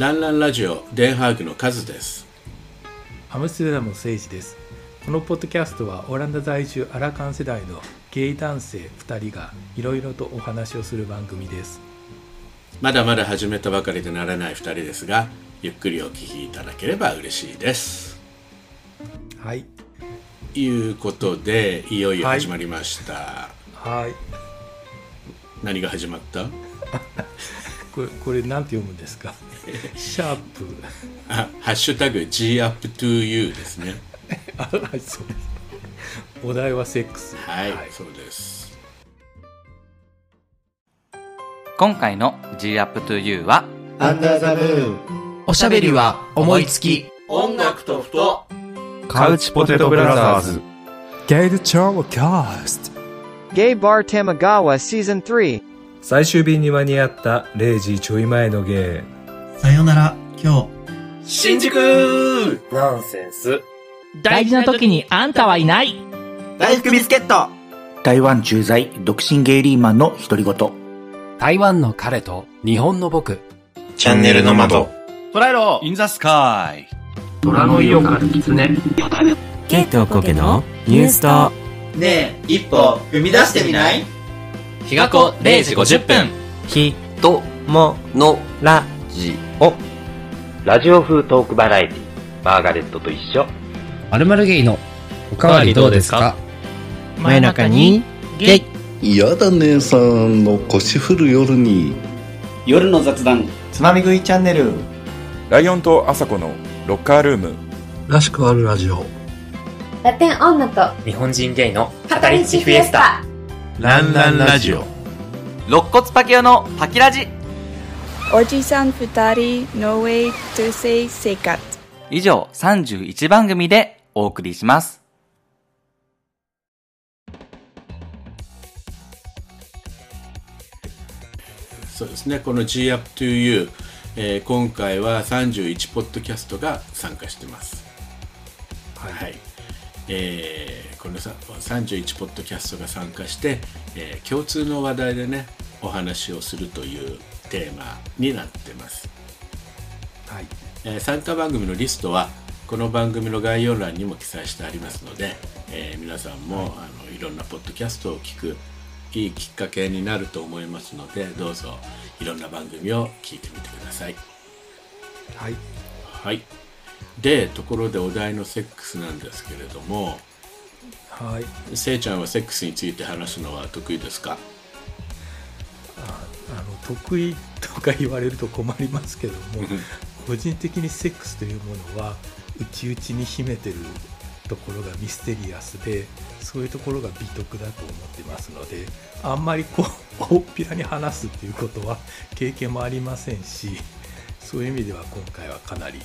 ランランラジオデンハーグのカズです。アムステルダムの聖司です。このポッドキャストはオランダ在住アラカン世代のゲイ男性2人がいろいろとお話をする番組です。まだまだ始めたばかりでならない2人ですがゆっくりお聞きいただければ嬉しいです。はい。いうことでいよいよ始まりました、はい。何が始まった？これこれなんて読むんですか？シャープ。あハッシュタグ GUP2U ですね。あはいそうです。お題はセックス。はい、そうです。今回の G-UP2U はアンダーザムー。ンおしゃべりは思いつき。音楽とふと。カウチポテトブラザーズゲイルチャーキャスト Gay Bar Tamagawa Season 3最終便に間に合った0時ちょい前のゲさよなら、今日。新宿ナンセンス大事な時にあんたはいない。大福ビスケット台湾駐在独身ゲイリーマンの独り言。台湾の彼と日本の僕。チャンネルの窓捉えろインザスカイ虎の色から狐。ケイトコケのニュースとねえ一歩踏み出してみない？日が子0時50分。ひとものラジオラジオ風トークバラエティマーガレットと一緒。まるまるゲイのおかわりどうですか？真夜中にゲイ。やだ姉さんの腰振る夜に。夜の雑談。つまみ食いチャンネル。ライオンとアサコのロッカールーム。らしくあるラジオ。ラテン女と日本人ゲイの語り口フィエスタランランラジオ。肋骨パキオのパキラジ。おじさん二人 No way to say 生活以上31番組でお送りします。そうですね。この GUP2U、えー今回は31ポッドキャストが参加してます。はい、えーこのさ31ポッドキャストが参加して、えー共通の話題でねお話をするというテーマになってます、はい。えー参加番組のリストはこの番組の概要欄にも記載してありますので、えー皆さんも、あのいろんなポッドキャストを聞くいいきっかけになると思いますのでどうぞいろんな番組を聞いてみてください。はい。はいでところでお題のセックスなんですけれどもはい。せいちゃんはセックスについて話すのは得意ですか？あの得意とか言われると困りますけども個人的にセックスというものは内々に秘めてるところがミステリアスでそういうところが美徳だと思ってますのであんまりこう大っぴらに話すっていうことは経験もありませんしそういう意味では今回はかなり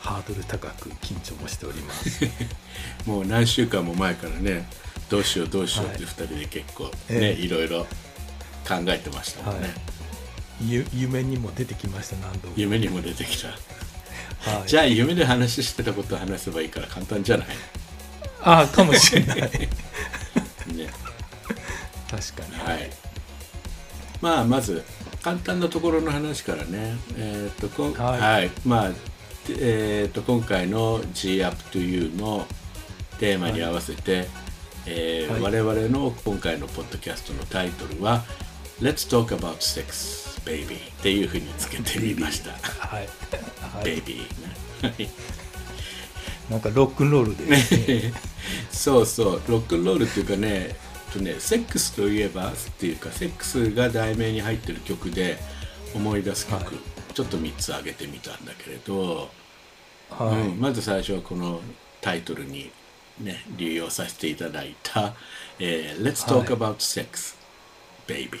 ハードル高く緊張もしております。もう何週間も前からねどうしようどうしようって2人で結構ね、ええ。いろいろ考えてましたもんね、ゆ夢にも出てきました何度も。夢にも出てきた、はい。じゃあ夢で話してたことを話せばいいから簡単じゃない？ああかもしれない。ね。確かに。はい。まあまず簡単なところの話からね。えっ、とこんはい。はい、まあえっ、と今回の G-UP2U のテーマに合わせて、えーはい。我々の今回のポッドキャストのタイトルは「Let's talk about sex, baby」っていうふうにつけてみました。はい、はい、ベイビーなんかロックンロールで、ね、そうそう。ロックンロールっていうかねとねセックスといえばっていうかセックスが題名に入ってる曲で思い出す曲、ちょっと3つ挙げてみたんだけれど、はい。うん。まず最初はこのタイトルにね流用させていただいた「えー Let's talk about sex, baby」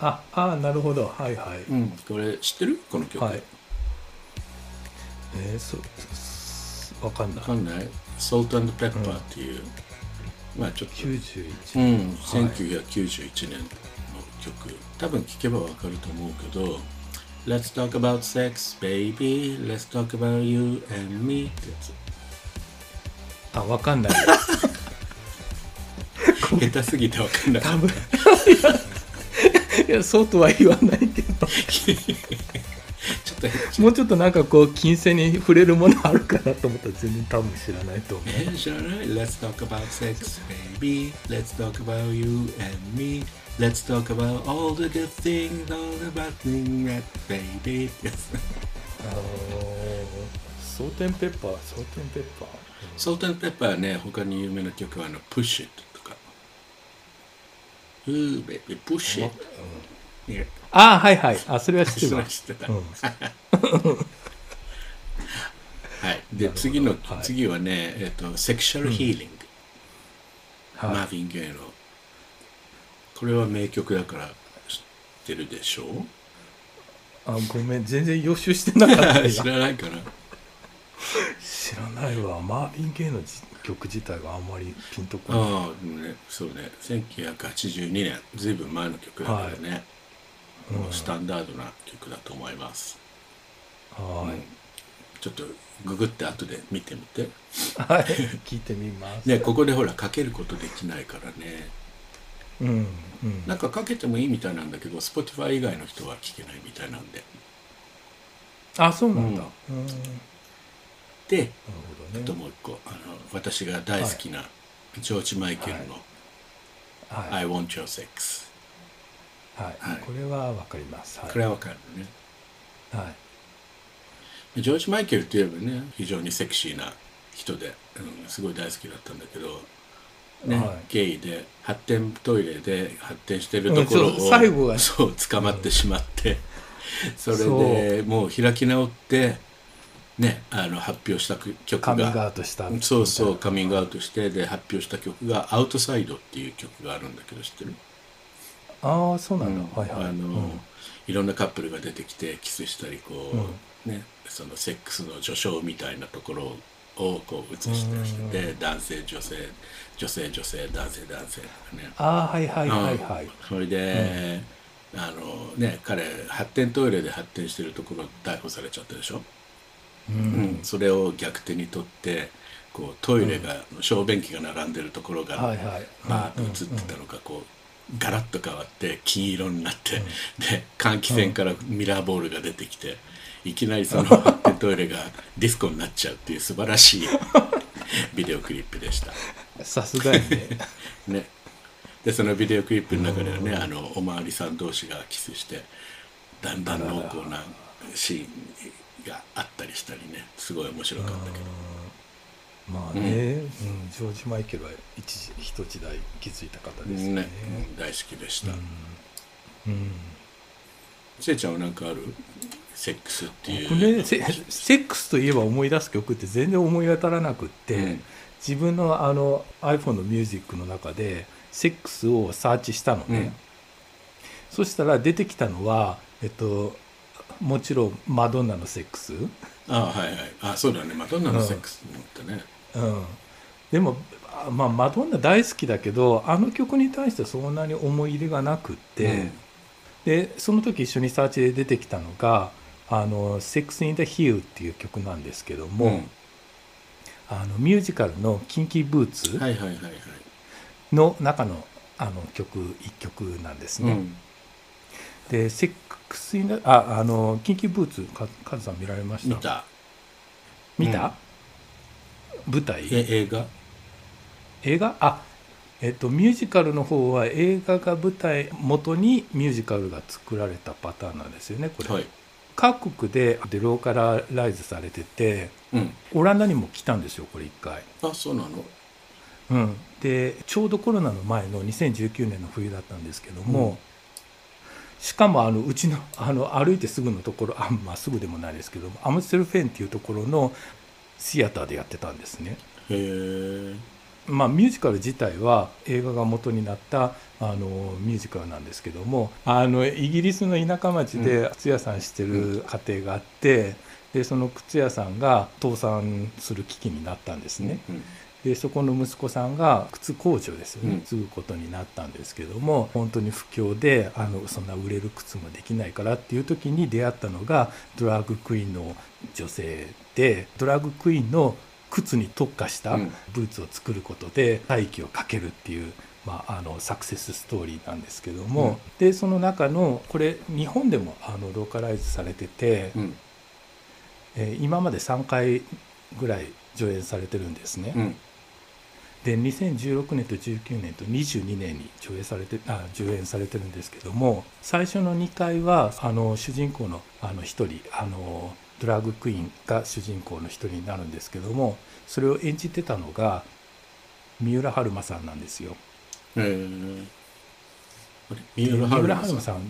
ああなるほど。はいはい、うん、これ知ってる？この曲、はい。えー、そわかんない。わかんない？ソルトペッパーっていう、まあちょっと91うん、はい。1991年の曲。多分聴けばわかると思うけど「Let's talk about sex, baby Let's talk about you and me」ってやつあわかんない下手すぎてわかんない多分いやそうとは言わないけどもうちょっとなんかこう金銭に触れるものあるかなと思ったら全然多分知らないと思うえ知らない Let's talk about sex baby Let's talk about you and me Let's talk about all the good things all the bad things that baby ってやつ Salt-N-Pepa Salt-N-Pepa Salt-N-Pepa ね他に有名な曲はあの Push It とか Ooh baby Push It いやああはいはい。あそれは知ってるわ。知ってた、うん。はい。で次の、次はねえっ、とセクシャルヒーリング、はい。マーヴィン・ゲイの。これは名曲だから知ってるでしょう？あごめん。全然予習してなかった。今 知らないかな知らないわ。マーヴィン・ゲイの曲自体があんまりピンとこない。ああねそうね。1982年ずいぶん前の曲だからね、はいもうスタンダードな曲だと思います、はい、うんちょっとググって後で見てみて。はい。聞いてみます。ねここでほらかけることできないからね。うんうん。なんかかけてもいいみたいなんだけど Spotify 以外の人は聞けないみたいなんで。あそうなんだ、うん。うん。でなるほどね。あともう一個あの私が大好きなジョージ・マイケルの「はい。I want your sex はい、はい。これはわかります、はい、これはわかるね。はい。ジョージ・マイケルといえばね非常にセクシーな人で、うん、すごい大好きだったんだけど、ねはい。ゲイで発展トイレで発展してるところを、うん最後がそう捕まってしまって、それそでもう開き直ってねあの発表した曲がカミングアウトしたそうそうカミングアウトしてで発表した曲が「アウトサイド」っていう曲があるんだけど知ってる？ああそうなんだ、はいはい。あの、うん。いろんなカップルが出てきてキスしたりこう、ねそのセックスの序章みたいなところをこう映したりしてて、男性女性女性女性男性男性とかね。ああはいはいはいはい、うんそれで、あのね彼発展トイレで発展してるところ逮捕されちゃったでしょ、うん。うん。それを逆手に取ってこうトイレが、小便器が並んでるところがはいはい。バーッと映ってたのがこうガラッと変わって金色になって、で換気扇からミラーボールが出てきて、いきなりそのトイレがディスコになっちゃうっていう素晴らしい ビデオクリップでした。さすがやね。ね、でそのビデオクリップの中ではねあのおまわりさん同士がキスしてだんだん濃厚なシーンがあったりしたりねすごい面白かったけどまあね、うん。ジョージ・マイケルは一時一時代築いた方ですよね。ねうん大好きでした、うん。せいちゃんは何かある？セックスっていう。僕ねセセックスといえば思い出す曲って全然思い当たらなくって、うん。自分のあの iPhone のミュージックの中でセックスをサーチしたのね、うん。そしたら出てきたのはえっともちろんマドンナのセックス、あはいはい。あそうだね。マドンナのセックスったね、うん、でも、あまあ、マドンナ大好きだけどあの曲に対してそんなに思い入れがなくって、うん。でその時一緒にサーチで出てきたのが「あの Sex in the Hill」っていう曲なんですけども、うん。あのミュージカルの「キンキーブーツはいはいはいはい」の中のあの曲一曲なんですね。うん。で「セックス・イン・ああのキンキーブーツかカズさん見られました？見た。見た、舞台？え映画。映画？あえっとミュージカルの方は映画が舞台元にミュージカルが作られたパターンなんですよねこれ、はい。各国ででローカライズされててうん。オランダにも来たんですよこれ一回、あそうなの？うん、でちょうどコロナの前の2019年の冬だったんですけども、うんしかもあのうちのあの歩いてすぐのところあまあすぐでもないですけどもアムステルフェンっていうところのシアターでやってたんですね。へえまあ、ミュージカル自体は映画が元になったあのミュージカルなんですけどもあのイギリスの田舎町で靴屋さんしてる家庭があって、でその靴屋さんが倒産する危機になったんですね。うんでそこの息子さんが靴工場ですよね、うん。継ぐことになったんですけども本当に不況であのそんな売れる靴もできないからっていう時に出会ったのがドラッグクイーンの女性でドラッグクイーンの靴に特化したうん。ブーツを作ることで大気をかけるっていう、まあ、あのサクセスストーリーなんですけども、でその中のこれ日本でもあのローカライズされてて、うん。えー今まで3回ぐらい上演されてるんですね、うん。で2016年と19年と22年に上映されてあ上演されてるんですけども最初の2回はあの主人公のあの1人あのドラッグクイーンが主人公の1人になるんですけどもそれを演じてたのが三浦春馬さんなんですよ。えー、三浦春馬さん。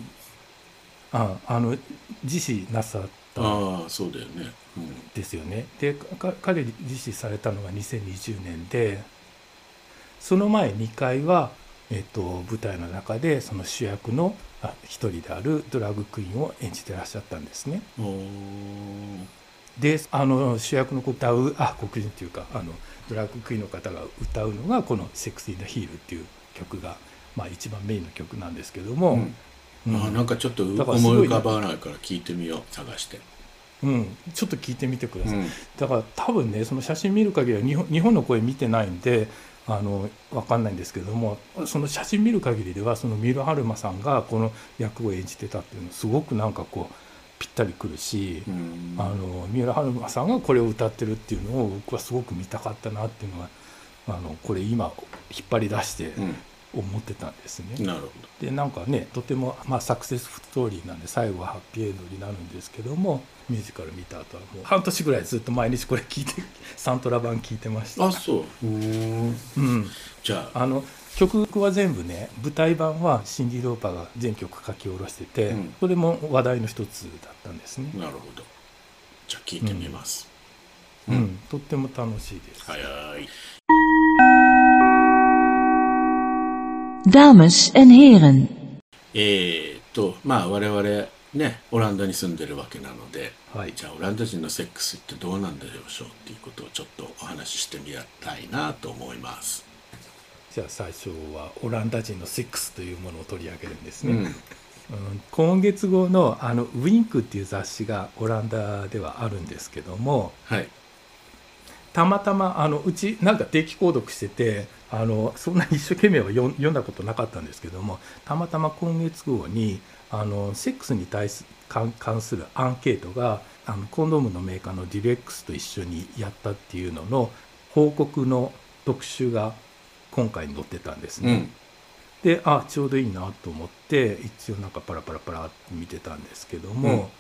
ああの自死なさったああそうだよね、うん、ですよね。でか彼自死されたのが2020年でその前2回は、えっと舞台の中でその主役のあ一人であるドラッグクイーンを演じてらっしゃったんですね。であの主役の歌うあ黒人っていうかあのドラッグクイーンの方が歌うのがこの「セクシー・ダ・ヒール」っていう曲が、まあ、一番メインの曲なんですけども、うん。あなんかちょっと思い浮かばないから聞いてみよう探して。うん、ちょっと聞いてみてください、うん。だから多分ねその写真見る限りは日本日本の声見てないんであの分かんないんですけどもその写真見る限りではその三浦春馬さんがこの役を演じてたっていうのすごくなんかこうぴったりくるし、あの三浦春馬さんがこれを歌ってるっていうのを僕はすごく見たかったなっていうのがあのこれ今引っ張り出して思ってたんですね。なるほでなんかねとても、まあ、サクセスストーリーなんで最後はハッピーエンドになるんですけどもミュージカル見た後はもう半年ぐらいずっと毎日これ聞いて サントラ版聞いてました。あそう。うん。うん。じゃあ。あの曲は全部ね舞台版はシンディ・ローパーが全曲書き下ろしてて、うん。それも話題の一つだったんですね。なるほど。じゃあ聞いてみます、うん、とっても楽しいです。早い Dames en heren. えー、っとまあ我々ねオランダに住んでるわけなので、じゃあオランダ人のセックスってどうなんでしょうっていうことをちょっとお話ししてみたいなと思います。じゃあ最初はオランダ人のセックスというものを取り上げるんですね、うん。うん。今月号のあの「ウィンク」っていう雑誌がオランダではあるんですけども、はい、たまたまあのうちなんか定期購読しててあのそんなに一生懸命は読んだことなかったんですけどもたまたま今月号にあのセックスに対す関関するアンケートがあのコンドームのメーカーのディレックスと一緒にやったっていうのの報告の特集が今回に載ってたんですね。であちょうどいいなと思って一応なんかパラパラパラって見てたんですけども、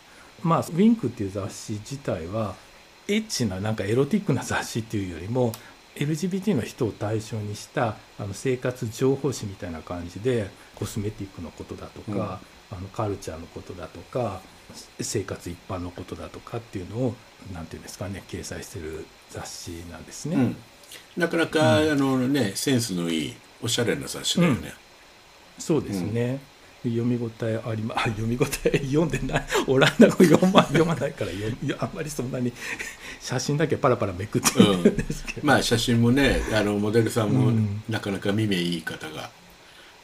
まあ「ウィンク」っていう雑誌自体はエッチななんかエロティックな雑誌っていうよりも LGBT の人を対象にしたあの生活情報誌みたいな感じでコスメティックのことだとか、あのカルチャーのことだとか生活一般のことだとかっていうのをなんていうんですかね掲載してる雑誌なんですね。うん。なかなか、あのねセンスのいいおしゃれな雑誌だよね、そうですね、読み応えありまあ 読み応え読んでない。オランダ語読ま 読まないからあんまりそんなに 写真だけパラパラめくってるん。ですけど、まあ写真もねあのモデルさんもうん。なかなか耳いい方が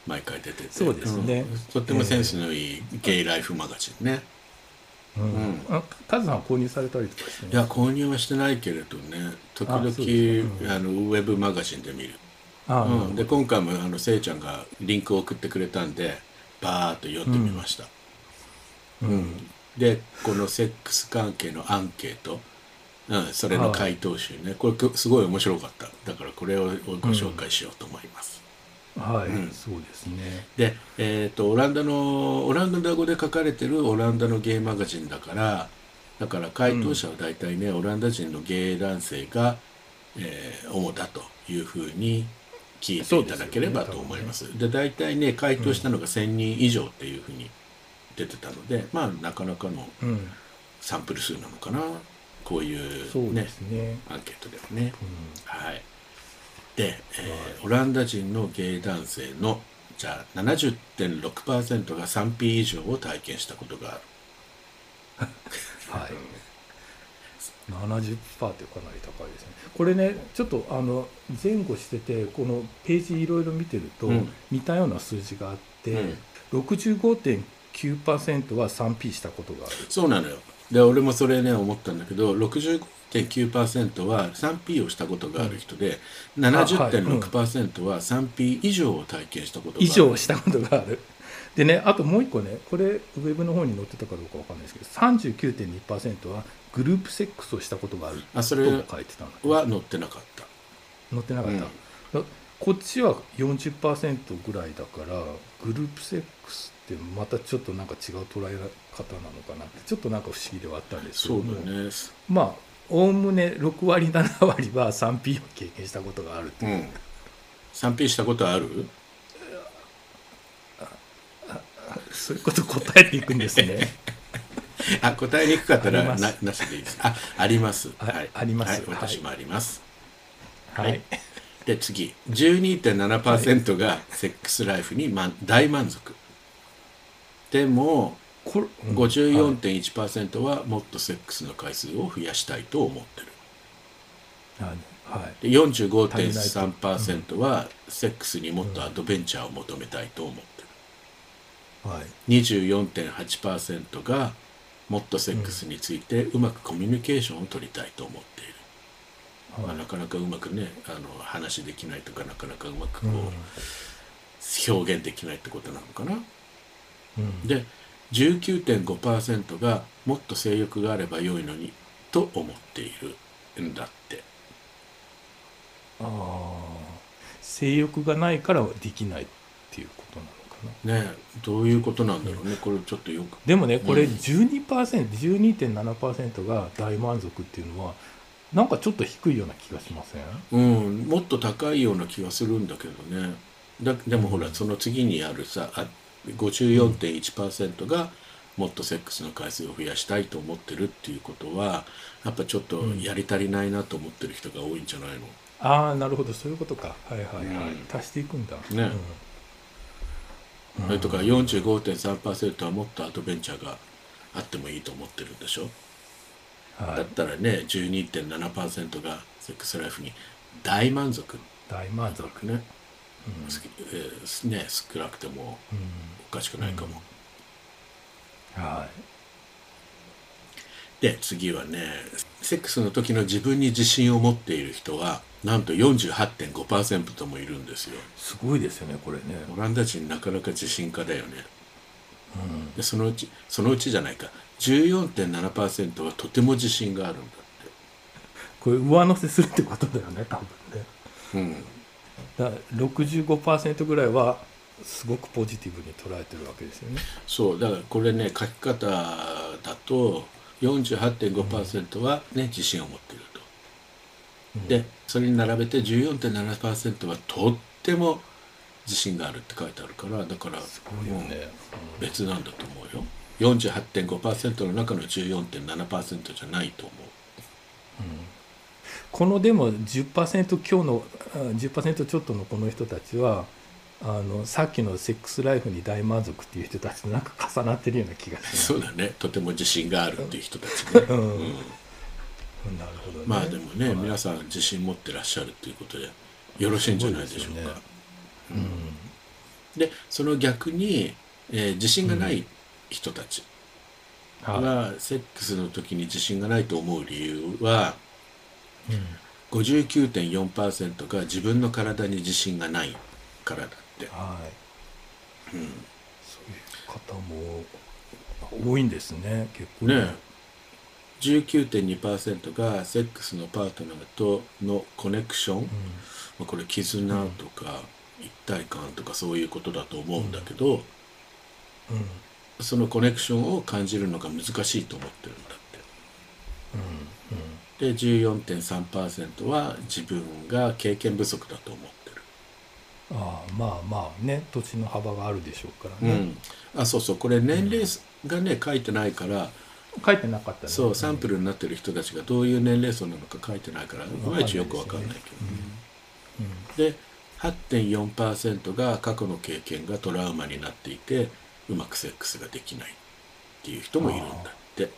毎回出てて。そうですね。うん。とってもセンスのいいゲイライフマガジンね、うん。あカズさんは購入されたりとかしていや購入はしてないけれどね。時々ああのウェブマガジンで見る。あうん、で今回もあのせいちゃんがリンクを送ってくれたんでバーッと読んでみました、うん。でこのセックス関係のアンケート、うん、それの回答集ね、これすごい面白かった。だからこれをご紹介しようと思います、はい、うん。そうですね。で、えー、とオランダのオランダ語で書かれてるオランダのゲイマガジンだからだから回答者は大体ね、オランダ人のゲイ男性が、えー主だというふうに聞いていただければと思います。で大体ね回答したのが1,000人以上っていうふうに出てたので、まあなかなかのうん。サンプル数なのかな。こういうねね。アンケートではね。はい、で、えーオランダ人のゲイ男性のじゃあ70.6%が 3P 以上を体験したことがある。はい70%ってかなり高いですね。これねちょっとあの前後しててこのページいろいろ見てると、うん。似たような数字があって、うん。65.9%は 3P したことがある。そうなのよ。で俺もそれね思ったんだけど65.9%は 3P をしたことがある人で、うん、70.6%は 3P 以上を体験したことがある。以上したことがある。でねあともう一個ねこれウェブの方に載ってたかどうかわかんないですけど39.2%はグループセックスをしたことがあるあそれは載ってなかった。載ってなかった、うん、こっちは40%ぐらいだからグループセックスってまたちょっとなんか違う捉え方なのかなってちょっとなんか不思議ではあったんですけどそうだね。まあおおむね6割7割は 3P を経験したことがあるって、う。ん、3P したことある？そういうこと答えていくんですね あ答えにくかったらななしでいいです。ああります。はい。あります、はい、私もあります。はい、はい、で次。12.7%がセックスライフに、ま、大満足。でもこれ、うん、54.1%はもっとセックスの回数を増やしたいと思ってる、はい、で45.3%はセックスにもっとアドベンチャーを求めたいと思ってる、はい、24.8%がもっとセックスについてうまくコミュニケーションを取りたいと思っている、はい、まあ、なかなかうまくねあの話できないとかなかなかうまくこう、うん、表現できないってことなのかな、うん、で19.5%がもっと性欲があれば良いのにと思っているんだって。ああ性欲がないからできない。っねどういうことなんだろうね。これちょっとよく。でもねこれ 12%12.7% が大満足っていうのはなんかちょっと低いような気がしません？うん。もっと高いような気がするんだけどね。だでもほらその次にあるさあ54.1%がもっとセックスの回数を増やしたいと思ってるっていうことはやっぱちょっとやり足りないなと思ってる人が多いんじゃないの、うん、ああなるほど。そういうことか。はいはいはい、うん、足していくんだ。ね、うんそれとか45.3%はもっとアドベンチャーがあってもいいと思ってるんでしょ、はい、だったらね12.7%がセックスライフに大満足。大満足ね、うん、えー、ね少なくてもおかしくないかも、うん、はい。で次はねセックスの時の自分に自信を持っている人はなんと48.5%もいるんですよ。すごいですよねこれね。オランダ人なかなか自信家だよね、うん、でそのうちそのうちじゃないか。14.7%はとても自信があるんだって。これ上乗せするってことだよね多分ね。うん。だ65%ぐらいはすごくポジティブに捉えてるわけですよね。そうだからこれね書き方だと48.5%はね、自信を持っている。と、うん、でそれに並べて14.7%はとっても自信があるって書いてあるからだから別なんだと思うよ。48.5%の中の14.7%じゃないと思う、うん、このでも10%強の10%ちょっとのこの人たちはあのさっきのセックスライフに大満足っていう人たちとなんか重なってるような気がするそうだね。とても自信があるっていう人たちね、うん、うん、なるほど、ね、まあでもね、皆さん自信持ってらっしゃるっていうことでよろしいんじゃないでしょうか、ね、うん、でその逆に、えー、自信がない人たちは、セックスの時に自信がないと思う理由は、うん、59.4%が自分の体に自信がないからだって。はい、うん、そういう方も多いんですね結構。ね19.2%がセックスのパートナーとのコネクション、うん、まあ、これ絆とか一体感とかそういうことだと思うんだけど、うん、そのコネクションを感じるのが難しいと思ってるんだって、うん。うん、で14.3%は自分が経験不足だと思うああまあまあね。土地の幅があるでしょうからね、うん、あそうそう。これ年齢がね、書いてないから書いてなかったね。そうサンプルになってる人たちがどういう年齢層なのか書いてないからいまいちよくわかんないけど、ねうん。うん、で8.4%が過去の経験がトラウマになっていてうまくセックスができないっていう人もいるんだって。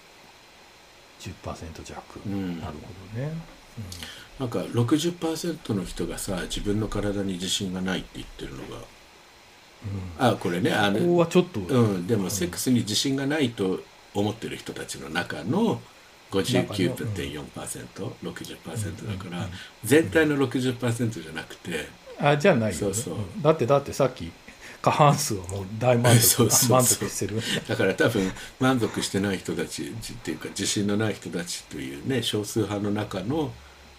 10%弱、うん、なるほどね、うん。なんか60%の人がさ自分の体に自信がないって言ってるのが、うん、あこれねあのここはちょっと、うん、でもセックスに自信がないと思ってる人たちの中の 59.4%60% だから全体の60%じゃなくてあじゃないよ、ね、そうそう。だってだってさっき過半数はもう大満足満足してる。だから多分満足してない人たちっていうか自信のない人たちというね少数派の中の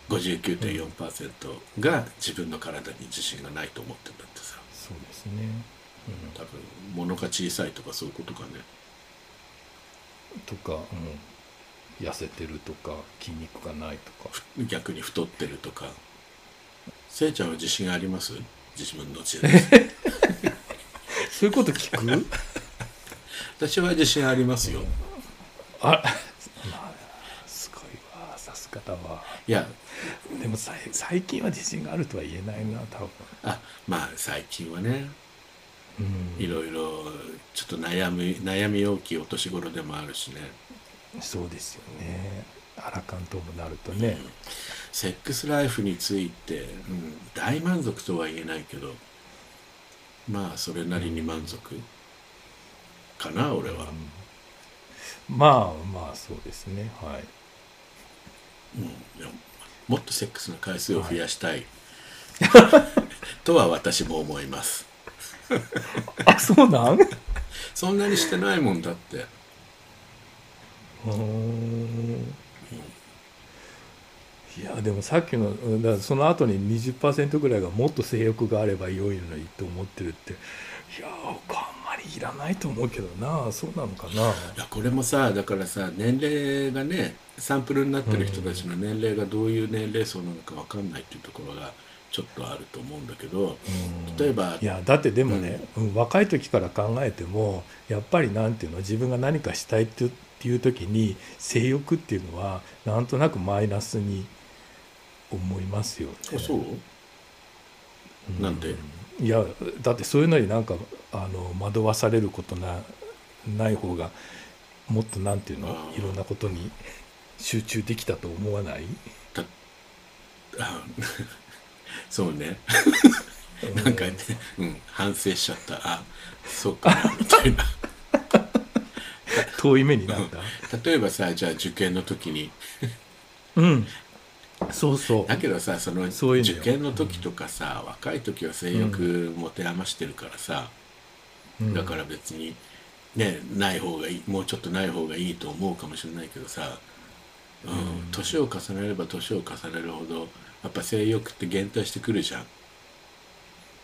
59.4%が自分の体に自信がないと思ってるんだってさ。そうですね、うん、多分物が小さいとかそういうことかねとか、うん、痩せてるとか筋肉がないとか。逆に太ってるとか。せいちゃんは自信あります？自分の自 そういうこと聞く？私は自信ありますよ、あまあすごいわさすがだわ。いや。でもさ最近は自信があるとは言えないな多分。あまあ最近はねうん。いろいろちょっと悩み悩み大きいお年頃でもあるしね。そうですよね。アラカンともなるとね、セックスライフについて、うん、大満足とは言えないけどまあそれなりに満足？かな俺は、まあまあそうですね。はい。うん、でももっとセックスの回数を増やしたい、とは私も思います あそうなん？そんなにしてないもんだって。うん。いやでもさっきのうんだその後に20%ぐらいがもっと性欲があれば良いのにと思ってるって。いや僕あんまりいらないと思うけどな。そうなのかな？いやこれもさだからさ年齢がねサンプルになってる人たちの年齢がどういう年齢層なのか分かんないっていうところがちょっとあると思うんだけど例えばいやだってでもね、うん若い時から考えてもやっぱりなんていうの自分が何かしたいっていう時に性欲っていうのはなんとなくマイナスに思いますよね。あそう？なんで？いやだってそういうのになんかあの惑わされることなない方がもっとなんていうのいろんなことに集中できたと思わない？あそうね。なんかね、うん、反省しちゃった。あそうかなみたいな。遠い目になった？例えばさじゃあ受験の時に。うん。そうそう。だけどさそのそういうのよ。受験の時とかさ、若い時は性欲持て余してるからさ、うん。だから別にねない方がいいもうちょっとない方がいいと思うかもしれないけどさ。うん。年、を重ねれば年を重ねるほどやっぱ性欲って減退してくるじゃん。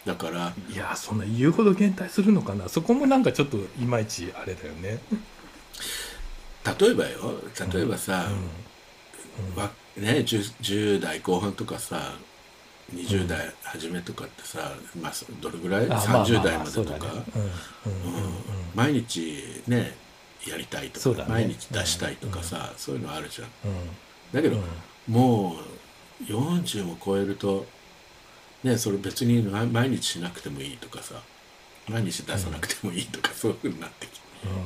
だから。いやそんな言うほど減退するのかな。そこもなんかちょっといまいちあれだよね。例えばよ。例えばさ、わね 10, 10代後半とかさ20代初めとかってさ、まあ、そどれぐらい？あまあまあ30代までとか、毎日ねやりたいとか、ね。毎日出したいとかさ、そういうのあるじゃん、うん。だけど、うん。もう40も超えるとねそれ別に毎毎日しなくてもいいとかさ毎日出さなくてもいいとか、そういうふうになってき,、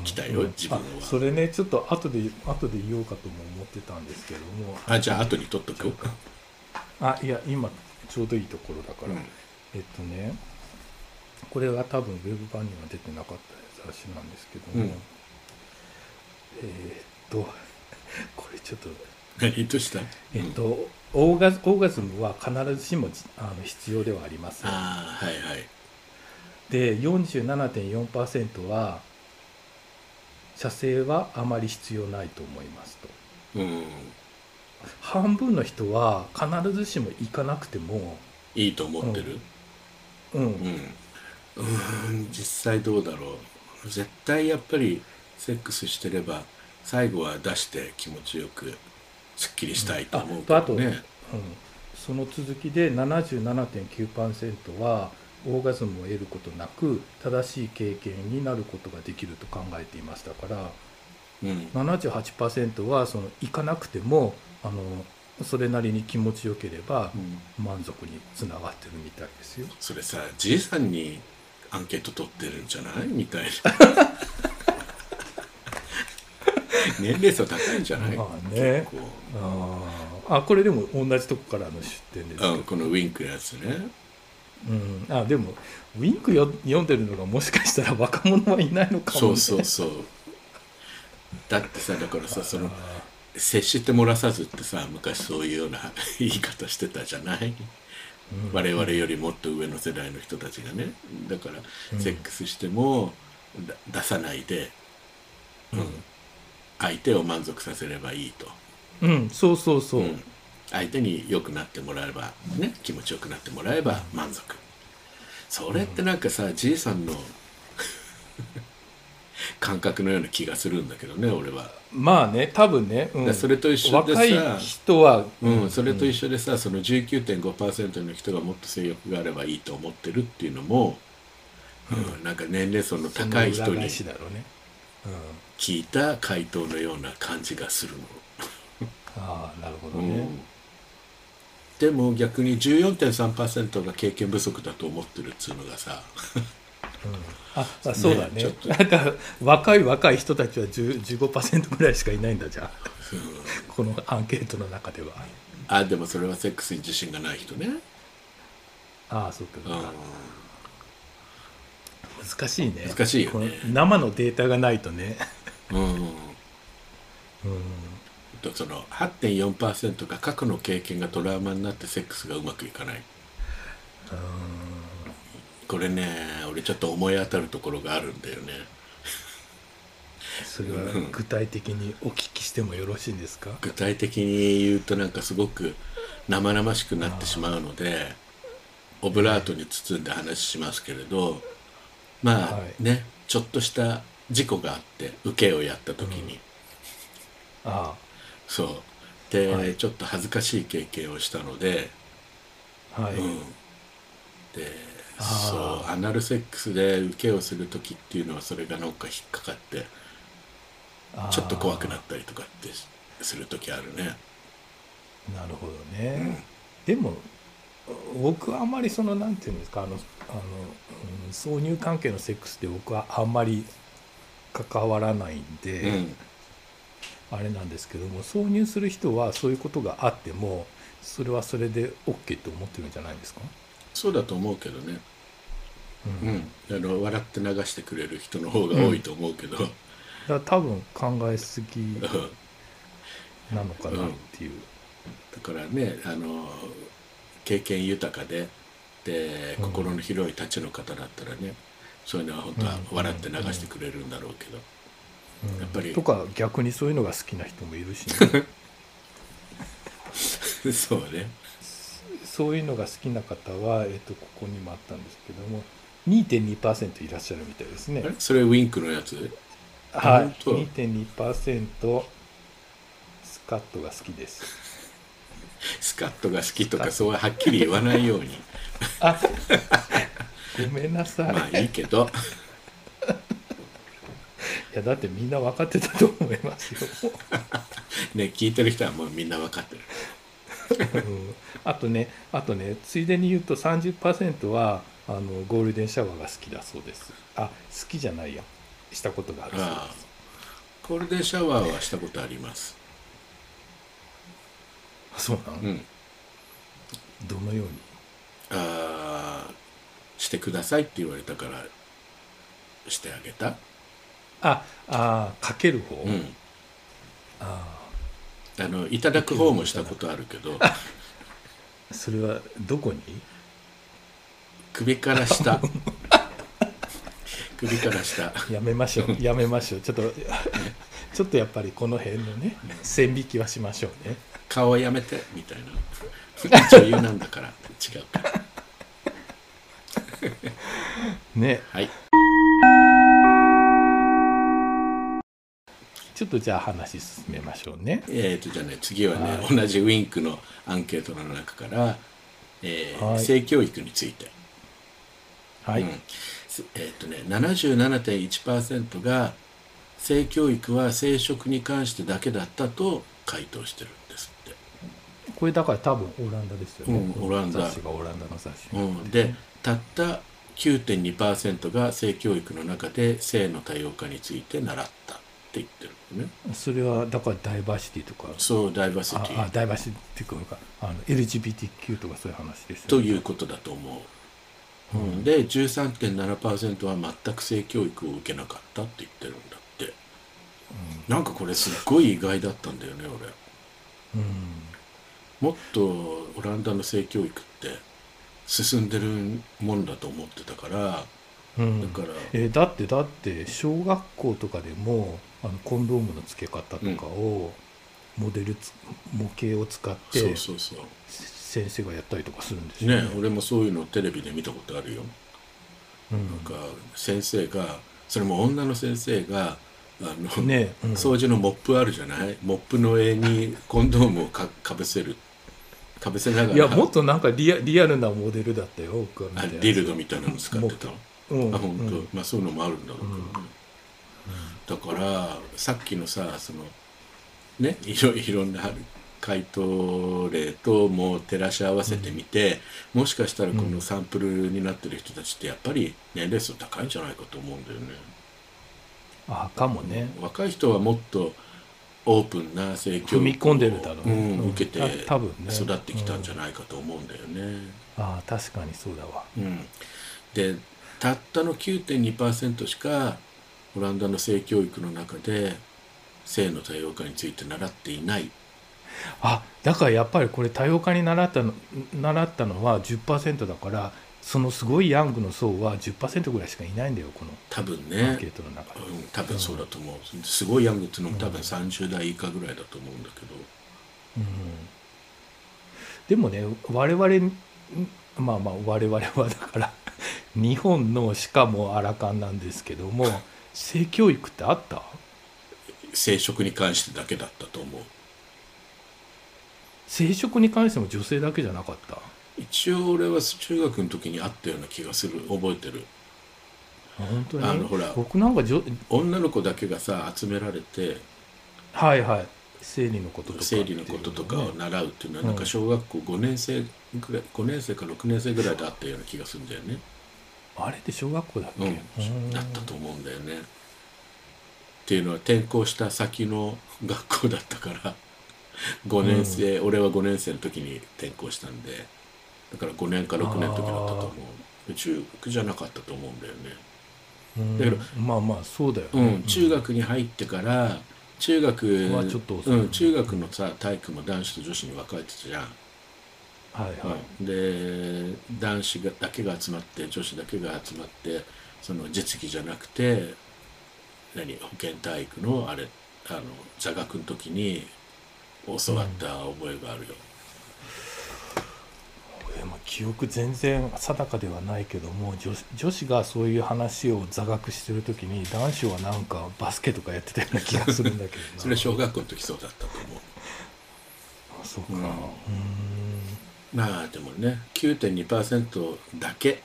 きたよ自分は。あそれねちょっと後で後で言おうかとも思ってたんですけどもあじゃあ後に取っとく？あいや今ちょうどいいところだから、うん。えっとねこれは多分ウェブ版には出てなかった雑誌なんですけども、うん。えーっとこれちょっと何とした？えっと、オーガズオーガズムは必ずしもじあの必要ではありません。はいはい。で47.4%は射精はあまり必要ないと思いますと。うん。半分の人は必ずしも行かなくてもいいと思ってる？うん、うん。うん実際どうだろう。絶対やっぱりセックスしてれば最後は出して気持ちよくすっきりしたいと思うけあと、うん、その続きで77.9%はオーガズムを得ることなく正しい経験になることができると考えていましたからうん。78%はその行かなくてもあのそれなりに気持ちよければ満足につながってるみたいですよ。それさじいさんにアンケート取ってるんじゃない？みたいな 年齢層高いんじゃない、まあね。あー。あこれでも同じとこからの出典ですけど。うん、このウィンクのやつね。うん、あでもウィンクよ読んでるのがもしかしたら若者はいないのかも、ね、そうそうそう。だってさだからさその接して漏らさずってさ昔そういうような 言い方してたじゃない、我々よりもっと上の世代の人たちがね。だから、うん。セックスしてもだ出さないで、うん相手を満足させればいいと、うんそうそうそう、うん。相手に良くなってもらえばね気持ちよくなってもらえば満足。それってなんかさ、じいさんの 感覚のような気がするんだけどね俺は。まあね多分ね、うん。でそれと一緒でさ若い人は、うん、それと一緒でさその19.5%の人がもっと性欲があればいいと思ってるっていうのも、うん。なんか年齢層の高い人にその裏返しだろうね、聞いた回答のような感じがするの。ああなるほどね、うん。でも逆に14.3%が経験不足だと思ってるっつうのがさ。ああそうだね。ちょっと。なんか若い若い人たちは10 15%ぐらいしかいないんだじゃあ。このアンケートの中では。あでもそれはセックスに自信がない人ね。ああそうかそうか、難しいね。難しいよね。生のデータがないとねうん。うん。とその8.4%が過去の経験がトラウマになってセックスがうまくいかない。これね俺ちょっと思い当たるところがあるんだよね。それは具体的にお聞きしてもよろしいんですか？具体的に言うとなんかすごく生々しくなってしまうのでオブラートに包んで話しますけれどまあはい。ねちょっとした事故があって受けをやった時に、あそう。で、はい。ちょっと恥ずかしい経験をしたので、あはい、うん、でそう。アナルセックスで受けをする時っていうのはそれがなんか引っかかってちょっと怖くなったりとかってする時あるね。なるほどね、でも僕はあんまりそのなんていうんですかあのあの、うん、挿入関係のセックスって僕はあんまり関わらないんで、うん。あれなんですけども挿入する人はそういうことがあってもそれはそれで OK って思ってるんじゃないですか？そうだと思うけどね、ううん。あの笑って流してくれる人の方が多いと思うけど、だから多分考えすぎなのかなっていう、だからねあの経験豊かでで心の広いたちの方だったらねそういうのは本当は笑って流してくれるんだろうけど、やっぱり。とか逆にそういうのが好きな人もいるしね、そうね。そういうのが好きな方は、えっとここにもあったんですけども2.2%いらっしゃるみたいですね。それウィンクのやつ？はい。本当？2.2%スカットが好きです。スカットが好きとかそうはっきり言わないように。あごめんなさい。まあいいけど。いやだってみんな分かってたと思いますよ、ね聞いてる人はもうみんな分かってる。うん。あとねあとねついでに言うと30%はあのゴールデンシャワーが好きだそうです。あ好きじゃないや。したことがあるそうああ。ゴールデンシャワーはしたことあります。ですそうなの、うん。どのように？ああしてくださいって言われたからしてあげた。ああかける方、うん。ああのいただく方もしたことあるけど。あそれはどこに？首から下。首から下。やめましょうやめましょう。ちょっとちょっとやっぱりこの辺のね線引きはしましょうね。顔はやめてみたいな。女優なんだから違うから ね。はい。ちょっとじゃあ話進めましょうね。えー、とじゃあね次はね、はい。同じウィンクのアンケートの中から、えーはい。性教育について。はい、うん。すえっ、とね77.1%が性教育は生殖に関してだけだったと回答してるんですって。これだから多分オランダですよね、うんオランダ。雑誌がオランダの雑誌、うん、でたった9.2%が性教育の中で性の多様化について習ったって言ってるのね。それはだからダイバーシティとか。そうダイバーシティ。ああダイバーシティというかあの LGBTQ とかそういう話ですよということだと思う。うん、で13.7%は全く性教育を受けなかったって言ってるんだって。なんかこれすっごい意外だったんだよね俺。うん。もっとオランダの性教育って進んでるもんだと思ってたからうん。だからえーだってだって小学校とかでもあのコンドームの付け方とかをモデルつ模型を使ってそうそうそう。先生がやったりとかするんですよ。ね俺もそういうのテレビで見たことあるよ。うん。なんか先生がそれも女の先生があの、ねうん。掃除のモップあるじゃない？モップの上にコンドームをかかぶせるかぶせながら。いやもっとなんかリアリアルなモデルだったよ僕が見ディルドみたいなの使ってた。のうん。あ本当、うん。まあそういうのもあるんだろうけどね、だからさっきのさそのね？いろいろんな回答例ともう照らし合わせてみて、もしかしたらこのサンプルになってる人たちってやっぱり年齢層高いんじゃないかと思うんだよね。あかもね。若い人はもっとオープンな性教育を踏み込んでるだろう。うんうん受けてた多分ね。育ってきたんじゃないかと思うんだよね、ああ確かにそうだわ。うん、でたったの9.2%しかオランダの性教育の中で性の多様化について習っていない。あだからやっぱりこれ多様化に習ったの習ったのは10%だからそのすごいヤングの層は10%ぐらいしかいないんだよこの多分アねンケートの中で、うん、多分そうだと思う、すごいヤングっていうのも多分30代以下ぐらいだと思うんだけど、うん。でもね我々んまあまあ我々はだから 日本のしかもアラカンなんですけども 性教育ってあった？生殖に関してだけだったと思う。生殖に関しても女性だけじゃなかった？一応俺は中学の時にあったような気がする。覚えてる。あ本当に？あのほら。僕なんかじょ女の子だけがさ集められてはいはい。生理のこととか生理のこととかを習うっていうのはうんなんか小学校5年生ぐらい5年生か6年生ぐらいであったような気がするんだよね。あれって小学校だっけ、うん。だったと思うんだよね。っていうのは転校した先の学校だったから5年生、俺は5年生の時に転校したんでだから5年か6年の時だったと思う。中学じゃなかったと思うんだよね。うん。だけどまあまあそうだよ、うん、中学に入ってから中学はちょっと遅い。うん、中学のさ体育も男子と女子に分かれてたじゃん、はいはい、うん。で男子がだけが集まって女子だけが集まってその実技じゃなくて何保健体育のあれあの座学の時に教わった覚えがあるよ、でも記憶全然定かではないけども女子女子がそういう話を座学してる時に男子はなんかバスケとかやってたような気がするんだけどな。それ小学校の時そうだったと思う。あそうか、まあでもね9.2%だけ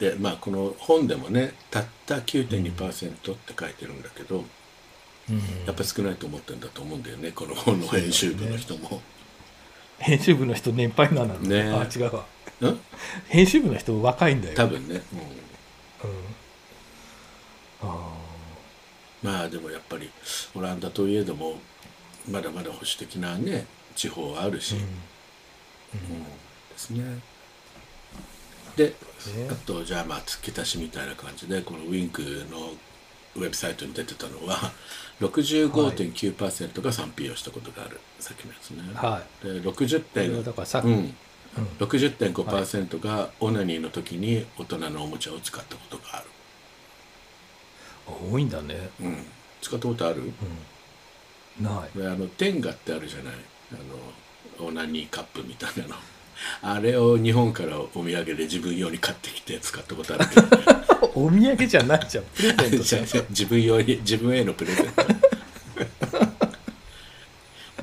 でまあこの本でもねたった9.2%って書いてるんだけど、やっぱ少ないと思ってるんだと思うんだよねこの本の編集部の人も。編集部の人年配なのね。あ違うわ。うん？編集部の人若いんだよ。多分ね、うん。あまあでもやっぱりオランダといえどもまだまだ保守的なね地方はあるし、うん。ですね。で、あとじゃあまあ付け足しみたいな感じでこのウィンクのウェブサイトに出てたのは65.9%が 3P をしたことがある、さっきのやつね、はで60これは点だからさっきうん。60.5%がオナニーの時に大人のおもちゃを使ったことがある、多いんだね。うん、使ったことある、ない。であのテンガってあるじゃない？あのオナニーカップみたいなの。あれを日本からお土産で自分用に買ってきて使ったことあるけどねお土産じゃないじゃん。プレゼントじゃあ 自分用に自分へのプレゼント。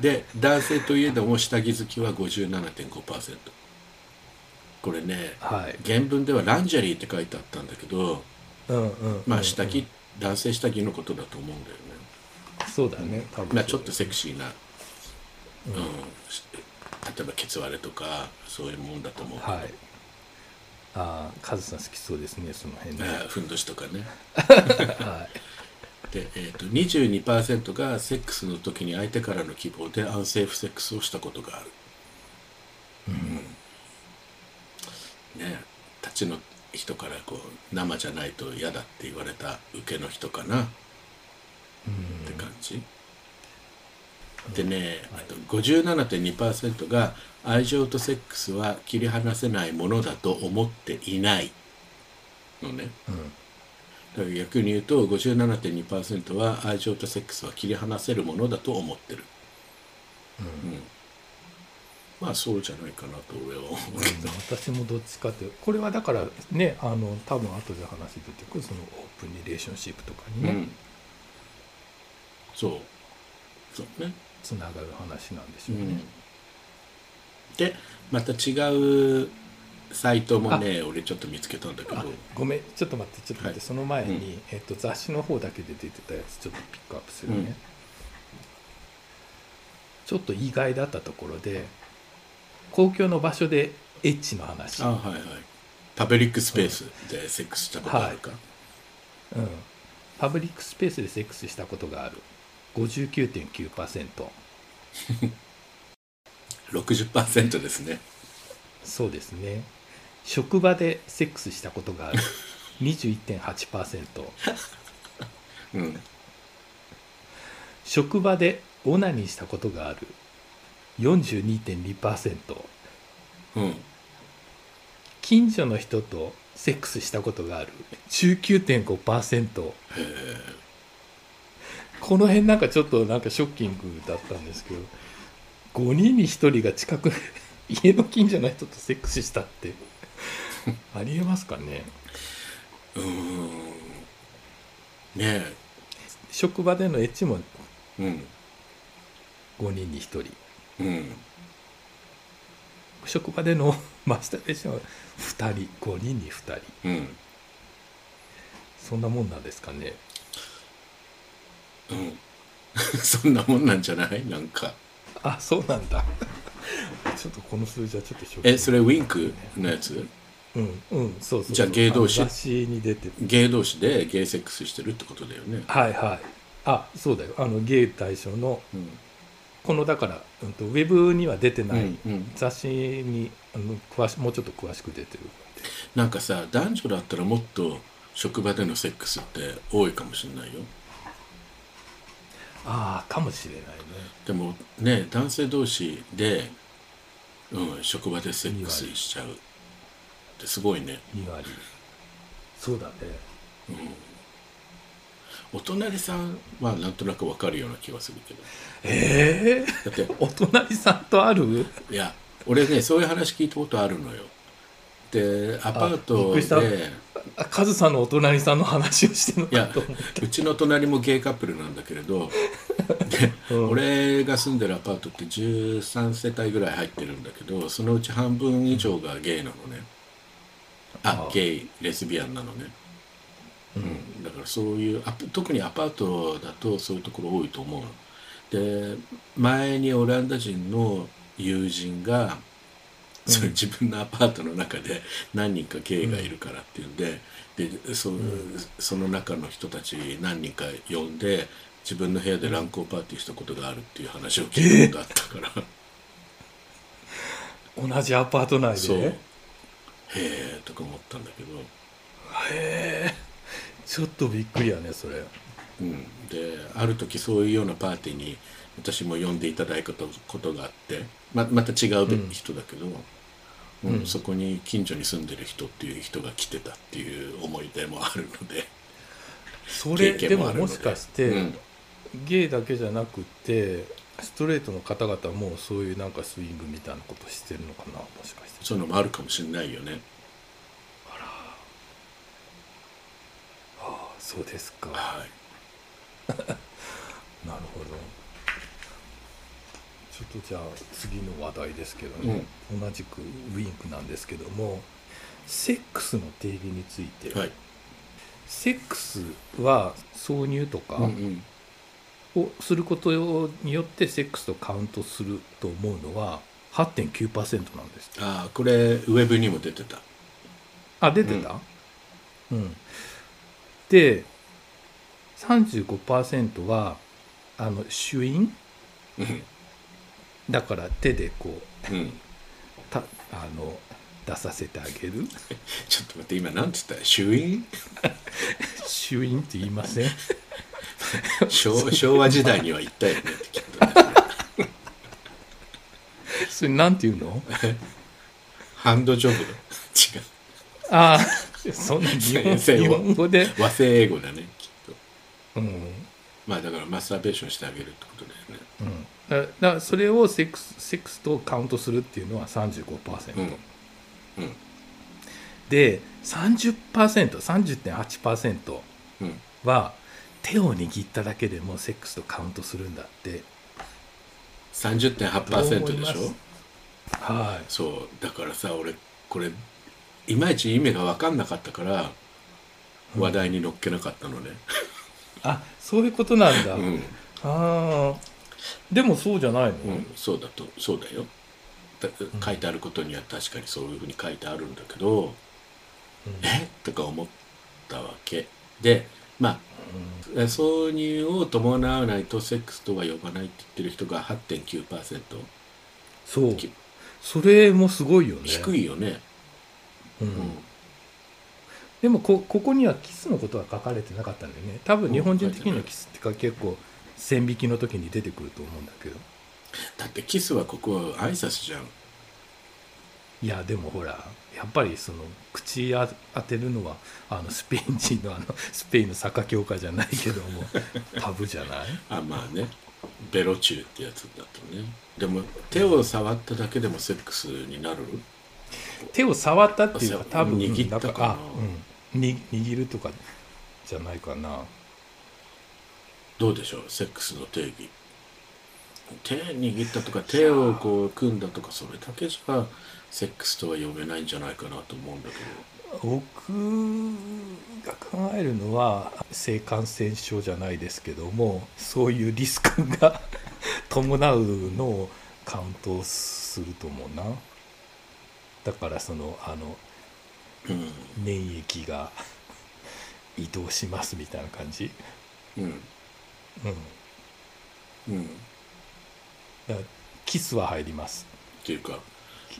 で男性といえども下着好きは57.5%これね、はい。原文ではランジャリーって書いてあったんだけどうんうんうんまあ下着、男性下着のことだと思うんだよね。そうだね多分まあちょっとセクシーな、うんし例えばケツ割れとかそういうもんだと思うけど、はいああカズさん好きそうですねその辺ね。ああふんどしとかね。はい。で、えー、と22%がセックスの時に相手からの希望でアンセーフセックスをしたことがある、うん。ね立ちの人からこう生じゃないと嫌だって言われた受けの人かな、って感じでね、あと57.2%が愛情とセックスは切り離せないものだと思っていない。のね、だから逆に言うと57.2%は愛情とセックスは切り離せるものだと思ってる、うん。まあそうじゃないかなと俺は思うけど、私もどっちかってこれはだからねあの多分後で話出てくるそのオープンリレーションシップとかにね、うん。そう。そうねつながる話なんでしょうね、うん。でまた違うサイトもね俺ちょっと見つけたんだけど。あごめんちょっと待ってちょっと待って、はいその前に、うんえっと、雑誌の方だけで出てたやつちょっとピックアップするね、うん。ちょっと意外だったところで公共の場所でエッチの話。あはいはい。パブリックスペースでセックスしたことあるか、うん、パブリックスペースでセックスしたことがある59.9% 60% ですね。そうですね。職場でセックスしたことがある。21.8%うん。職場でオナニーしたことがある。42.2%うん。近所の人とセックスしたことがある。19.5%この辺なんかちょっとなんかショッキングだったんですけど5人に1人が近く 家の近所の人とセックスしたって ありえますかね？うーん。ね職場でのエッチもえうん。5人に1人。うん。職場でのマスターベーションは2人5人に2人。うん。そんなもんなんですかね？うん。そんなもんなんじゃない？なんか。あそうなんだ。ちょっとこの数字はちょっとえそれウィンクのやつ？うんうんそうそうじゃあゲイ同士雑誌に出てゲイ同士でゲイセックスしてるってことだよね。はいはい。あそうだよ。あのゲイ対象の、うん。このだから、うん、とウェブには出てない、うんうん。雑誌にあの詳しもうちょっと詳しく出てる。なんかさ男女だったらもっと職場でのセックスって多いかもしれないよああかもしれないね。でもね男性同士で、うん、職場でセックスしちゃうってすごいね。2割そうだね。お隣さんはなんとなくわかるような気がするけど。ええだってお隣さんとある？いや俺ねそういう話聞いたことあるのよでアパートで。あカズさんのお隣さんの話をしてるのかと思っうちの隣もゲイカップルなんだけれど。で、俺が住んでるアパートって13世帯ぐらい入ってるんだけどそのうち半分以上がゲイなのね。あゲイレズビアンなのね、うん、だからそういうア特にアパートだとそういうところ多いと思うで前にオランダ人の友人がそれ自分のアパートの中で何人かゲイがいるからっていうんで,、でそその中の人たち何人か呼んで自分の部屋で乱交パーティーしたことがあるっていう話を聞いたことあったから、同じアパート内で？そう。へへえとか思ったんだけど。えちょっとびっくりやねそれ。うん、である時そういうようなパーティーに私も呼んでいただいたことがあってままた違う人だけど、うんうん。そこに近所に住んでる人っていう人が来てたっていう思い出もあるので。それで。ももしかして、うん。ゲイだけじゃなくてストレートの方々もそういうなんかスイングみたいなことしてるのかなもしかして。そういうのもあるかもしれないよね。ああそうですか。はい。なるほどちょっとじゃあ次の話題ですけどね、同じくウィンクなんですけどもセックスの定義について、はい。セックスは挿入とかうんをすることによってセックスとカウントすると思うのは8.9%なんですああこれウェブにも出てた。あ出てた？うん、で35%はあの主因？だから手でこう、うん。たあの出させてあげる。ちょっと待って今何て言った？衆院主因って言いません？昭昭和時代には言ったよね。きっとね。それなんていうの？ハンドジョブ違う。ああそんな日本日本語で。和製英語だねきっと。うん。まあだからマスターベーションしてあげるってことだよね。うん、だだからそれをセックスセックスとカウントするっていうのは35%、うん。うん。で 30%30.8% うん。は手を握っただけでもセックスとカウントするんだって。30.8%でしょ？はい。そう。だからさ俺これいまいち意味が分かんなかったから話題に乗っけなかったのね、あそういうことなんだ、うん。ああでもそうじゃないの、うん、そうだとそうだよ。だ書いてあることには確かにそういうふうに書いてあるんだけど、え？とか思ったわけ。でまあ、挿入を伴わないとセックスとは呼ばないって言ってる人が8.9%そう。それもすごいよね。低いよね。うん。でもこここにはキスのことは書かれてなかったんだよね。多分日本人的にはキスってか結構線引きの時に出てくると思うんだけど。だってキスはここは挨拶じゃん。いやでもほらやっぱりその口あ当てるのはあのスペイン人のあの スペインのサッカー協会じゃないけども タブじゃない？あまあね。ベロチューってやつだとね。でも手を触っただけでもセックスになる？手を触ったっていうのは多分握ったかな。あうん、に握るとかじゃないかなどうでしょう？セックスの定義。手握ったとか手をこう組んだとかそれだけじゃセックスとは呼べないんじゃないかなと思うんだけ僕が考えるのは性感染症じゃないですけどもそういうリスクが伴うのをカウントすると思うな。だからそのあの、粘液が移動しますみたいな感じ。うんうん。うん。キスは入ります。っていうか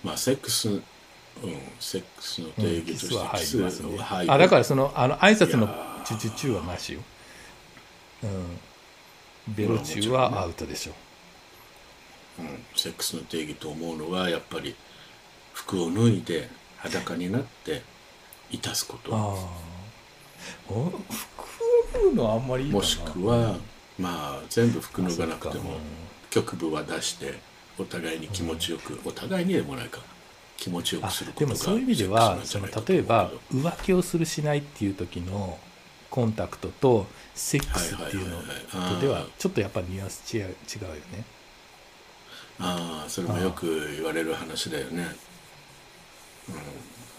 まあセックスうんセックスの定義としてキスは入りますね。あだからそのあの挨拶のチュチュチュはなしよ。うん。ベロチュはアウトでしょう。ん、セックスの定義と思うのはやっぱり服を脱いで裸になっていたすこと。ああお服を脱ぐのはあんまりいいかな。もしくはまあ全部服脱がなくても局部は出してお互いに気持ちよく、お互いにでもないか気持ちよくすることがでもそういう意味ではその例えば浮気をするしないっていう時のコンタクトとセックスっていうのとではちょっとやっぱニュアンス違う違うよね。ああそれもよく言われる話だよね、うん、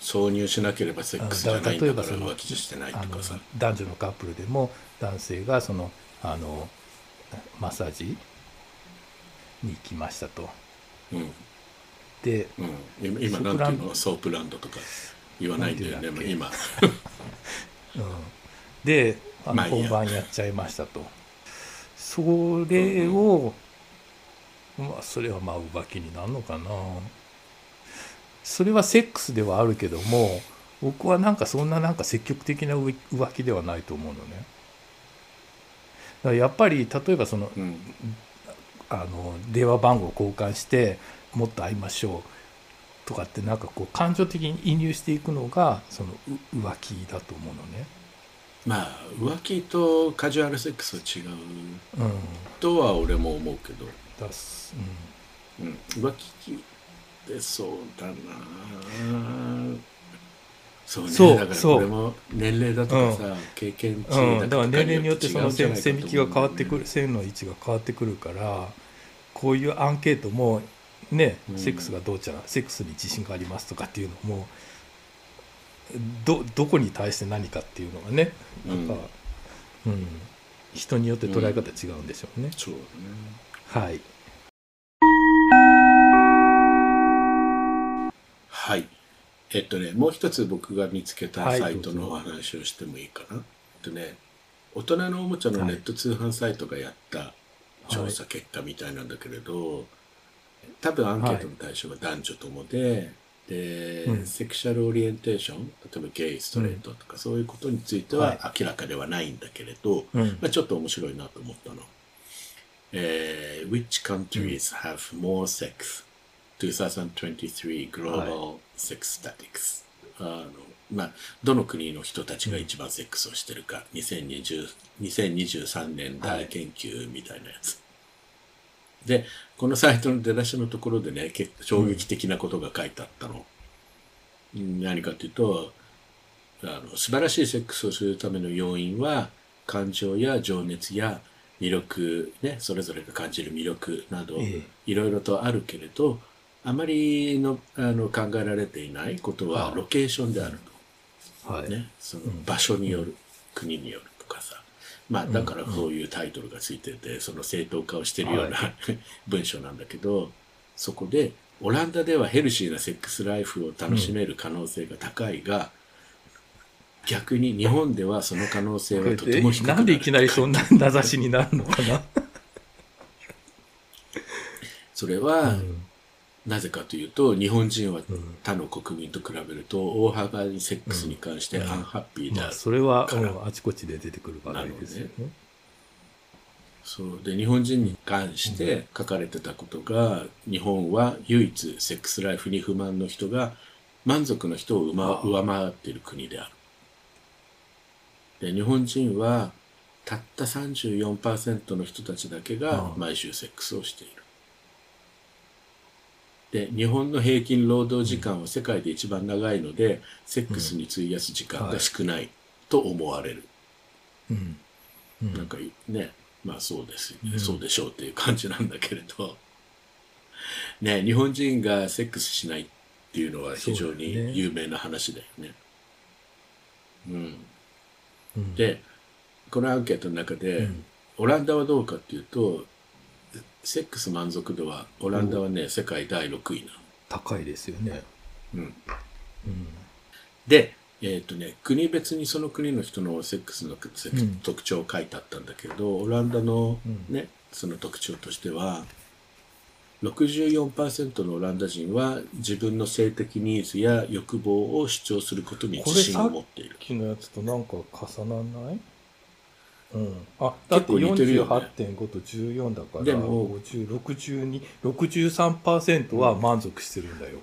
挿入しなければセックスじゃないんだから浮気してないとかさ。男女のカップルでも男性がそのあのマッサージに行きましたと。うん。で、うん、今今なんていうの？ソープランドとか言わないんだよね。なんていうんだっ今。うん、であの本番やっちゃいましたと。それを、まあそれはまあ浮気になるのかな。それはセックスではあるけども僕はなんかそんななんか積極的な浮浮気ではないと思うのね。やっぱり例えばその、あの電話番号交換してもっと会いましょうとかってなんかこう感情的に移入していくのがそのう浮気だと思うのね。まあ浮気とカジュアルセックスは違う。うん。とは俺も思うけど、だす。うん、浮気ってそうだなそうね。そうだからこれも年齢だとかさ、経験値うん、だからだとか年齢によってその線線引きが変わってくるる線の位置が変わってくるからこういうアンケートもねセックスがどうちゃらセックスに自信がありますとかっていうのもどどこに対して何かっていうのがねやっぱ、うん。人によって捉え方違うんでしょうね。そうね。はい。はいえっとねもう一つ僕が見つけたはい。サイトのお話をしてもいいかな、えっとね大人のおもちゃのネット通販サイトがやった調査結果みたいなんだけれど、多分アンケートの対象は男女ともで、で、うん。セクシャルオリエンテーション例えばゲイストレートとか、そういうことについては明らかではないんだけれど、うん。まあ、ちょっと面白いなと思ったの。えー Which countries have more sex? 2023 Global Sex Statistics、あのまあ、どの国の人たちが一番セックスをしてるか、2020 2023年大研究みたいなやつ、でこのサイトの出だしのところでね結構衝撃的なことが書いてあったの、うん何かというとあの素晴らしいセックスをするための要因は感情や情熱や魅力、ね、それぞれが感じる魅力など、ええ。いろいろとあるけれどあまりのあの考えられていないことはロケーションであると、はい。ね、その場所による、国によるとかさ。まあだからこういうタイトルがついてて、その正当化をしてるような、は 文章なんだけどそこでオランダではヘルシーなセックスライフを楽しめる可能性が高いが、逆に日本ではその可能性はとても低くなる。なんでいきなりそんな名指しになるのかな？それは、うんなぜかというと日本人は他の国民と比べると大幅にセックスに関してアンハッピーであまあ、るそれは、あちこちで出てくる場合ですよね。そうで日本人に関して書かれてたことが、日本は唯一セックスライフに不満の人が満足の人を上回上回っている国である。で日本人はたった34%の人たちだけが毎週セックスをしている。で日本の平均労働時間は世界で一番長いので、セックスに費やす時間が少ないと思われる。うん。うん。なんかね、まあそうです、うん。そうでしょうっていう感じなんだけれど、ね、日本人がセックスしないっていうのは非常に有名な話だよね。うん。うん。で、このアンケートの中で、うん。オランダはどうかっていうと、セックス満足度は、オランダはね、世界第6位なの。高いですよね。うん。うん。で、えっ、とね、国別にその国の人のセックスの特徴を書いてあったんだけど、オランダのうんね、その特徴としては、64%のオランダ人は自分の性的ニーズや欲望を主張することに自信を持っている。きのやつとなんか重ならない？うん。あ、だって結構似てるよね48.5と14だから、でも50、62、63%は満足してるんだよ。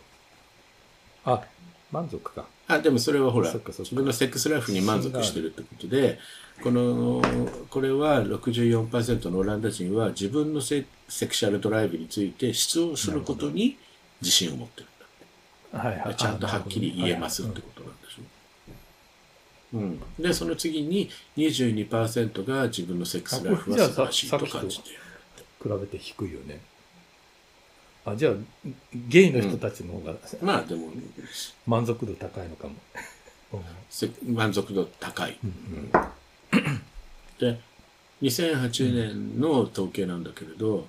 あ、満足か。あ、でもそれはほら、自分のセックスライフに満足してるってことで、この、これは64%のオランダ人は自分のセセクシャルドライブについて主張することに自信を持ってるんだって。はいはい。ちゃんとはっきり言えますってことう。うん、で、その次に22%が自分のセックスライフは素晴らしいと感じている。比べて低いよね。あ、じゃあ、ゲイの人たちの方が、まあでも、満足度高いのかも。せ満足度高い。うんで、2008年の統計なんだけれど、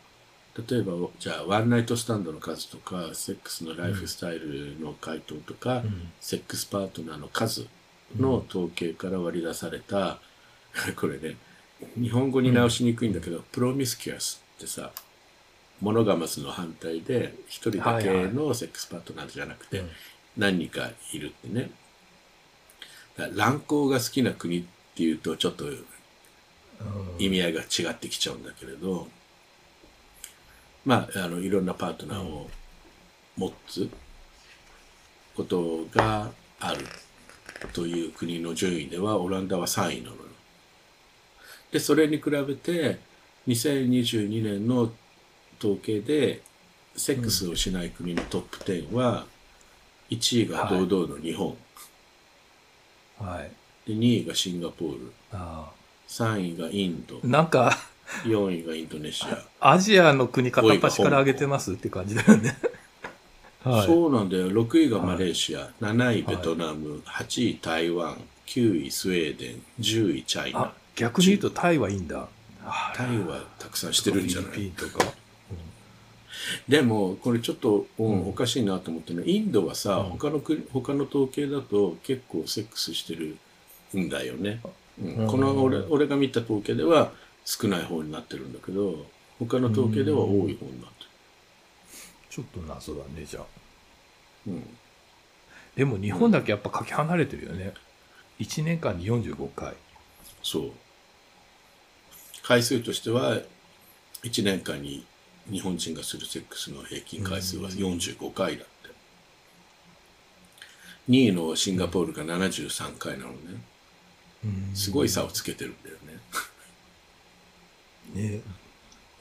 例えば、じゃあ、ワンナイトスタンドの数とか、セックスのライフスタイルの回答とか、うんセックスパートナーの数の統計から割り出された、これね、日本語に直しにくいんだけど、プロミスキュアスってさ、モノガマスの反対で、一人だけのセックスパートナーじゃなくて、何人かいるってね。乱行が好きな国っていうと、ちょっと意味合いが違ってきちゃうんだけれど、まあ、あの、いろんなパートナーを持つことがあるという国の順位では、オランダは3位なのよ。で、それに比べて、2022年の統計で、セックスをしない国のトップ10は、1位が堂々の日本、はい。で2位がシンガポール、あ3位がインド、なんか、4位がインドネシア。アジアの国片っ端から上げてますって感じだよね。はい。そうなんだよ。6位がマレーシア、7位ベトナム、8位台湾、9位スウェーデン、10位チャイナあ。、逆に言うとタイはいいんだ。タイはたくさんしてるんじゃなフィリいピンとか。でも、これちょっと、うんおかしいなと思ってるのは、インドはさ、他の国、他の統計だと結構セックスしてるんだよね。うんうんこの俺俺が見た統計では少ない方になってるんだけど、他の統計では多い方になってる。ちょっと謎だね、じゃあ。うんでも日本だけやっぱかけ離れてるよね。1年間に45回。そう。回数としては、1年間に日本人がするセックスの平均回数は45回だって。2位のシンガポールが73回なのね。すごい差をつけてるんだよね。ね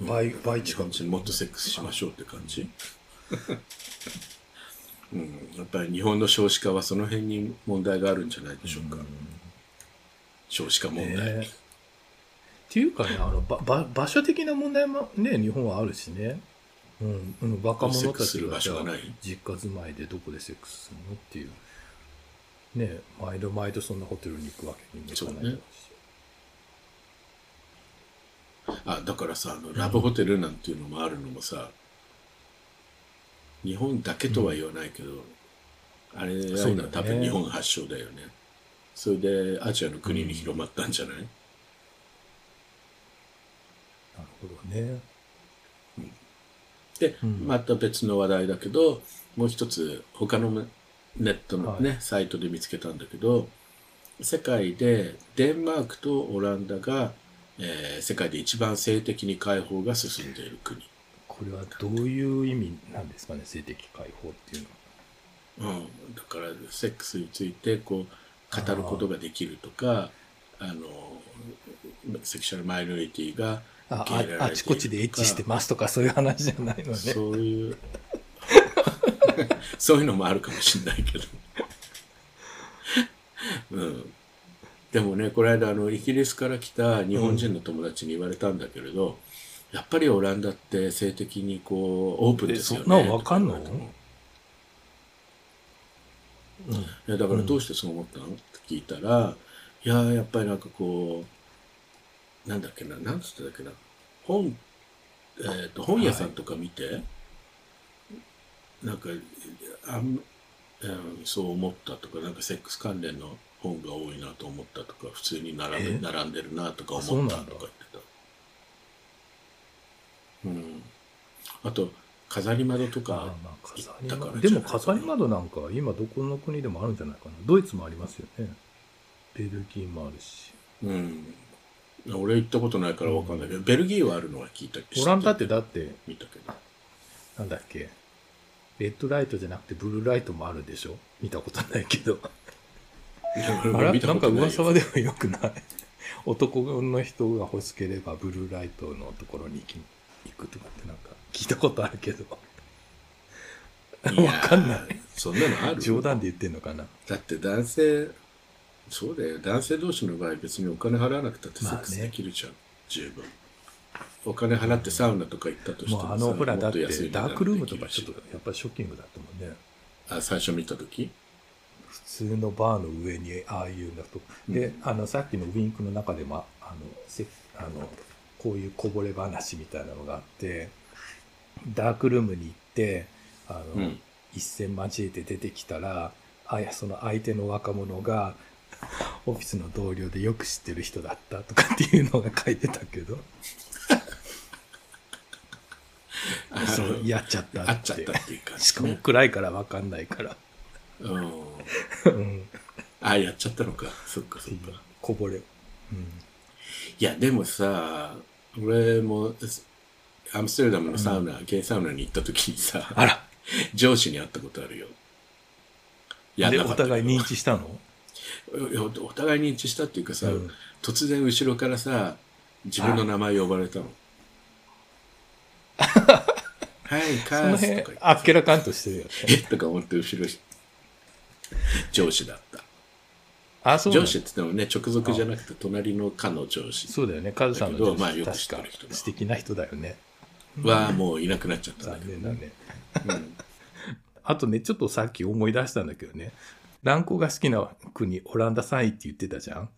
倍、倍近く。もっとセックスしましょうって感じ。うん、やっぱり日本の少子化はその辺に問題があるんじゃないでしょうか。少子化問題。ねっていうかね、あの、ば、ば、場所的な問題もね、日本はあるしね。うん、うん、若者たちが場所がない実家住まいでどこでセックスするの？っていう。ね、毎度毎度そんなホテルに行くわけにもいかないし。あ、だからさ、あの、ラブホテルなんていうのもあるのもさ、日本だけとは言わないけど、あれ、は多分日本発祥だよね。それでアジアの国に広まったんじゃない、なるほどね。で、また別の話題だけど、もう一つ他のネットのね、サイトで見つけたんだけど、世界でデンマークとオランダが、えー世界で一番性的に解放が進んでいる国。これはどういう意味なんですかね、性的解放っていうのは。うん、だからセックスについてこう語ることができるとかあのセクシャルマイノリティがああちこちでエッチしてますとかそういう話じゃないのね。そういう そういうのもあるかもしれないけど うんでもねこの間あのイギリスから来た日本人の友達に言われたんだけれど、やっぱりオランダって性的にこうオープンですよね。そんなのわかんの？いやだからどうしてそう思ったの？って聞いたら、いややっぱりなんかこうなんだっけななんつってたっけな。本えー、と本屋さんとか見て、なんかあん、うん、そう思ったとかなんかセックス関連の本が多いなと思ったとか普通に並んでえ並んでるなとか思ったとか。うん、あと飾り窓とか行ったからでも飾り窓なんか今どこの国でもあるんじゃないかな。ドイツもありますよね。ベルギーもあるし。うん。俺行ったことないからわかんないけど、ベルギーはあるのは聞いたけど。オランダってだって、見たけど。なんだっけ。レッドライトじゃなくてブルーライトもあるでしょ？見たことないけど。あら？見たなんか噂はでもよくない。男の人が欲しければブルーライトのところに行き行くとかってなんか聞いたことあるけど。わかんない。そんなのある？冗談で言ってんのかな。だって男性、そうだよ。男性同士の場合別にお金払わなくたってセックスできるじゃん。十分。お金払ってサウナとか行ったとしてもさもうあの、ほら、だってダークルームとかちょっとやっぱりショッキングだったもんね。あ、最初見た時？普通のバーの上にああいうのと、であのさっきのウィンクの中でもあのせあのこういうこぼれ話みたいなのがあってダークルームに行ってあの、うん。一戦交えて出てきたらあやその相手の若者がオフィスの同僚でよく知ってる人だったとかっていうのが書いてたけど そうやっちゃった会っちゃったっていう感じねしかも暗いから分かんないから。うん。うん。あ、やっちゃったのか。そっかそっか。こぼれ、うん、いや、でもさ、俺も、アムステルダムのサウナ、ゲイサウナに行った時にさ、あら。上司に会ったことあるよ。やんでお互い認知したの？お互い認知したっていうかさ、うん。突然後ろからさ、自分の名前呼ばれたの。はい、カそのースとかあっけらかんとしてるよねえとか思って後ろし上司だった。あそう上司って言ってもね、直属じゃなくて隣の課の上司。そうだよね。カズさんの上司。まあよくてる人素敵な人だよね。はもういなくなっちゃった残念だね、あとねちょっとさっき思い出したんだけどね。蘭子が好きな国オランダ3位って言ってたじゃん。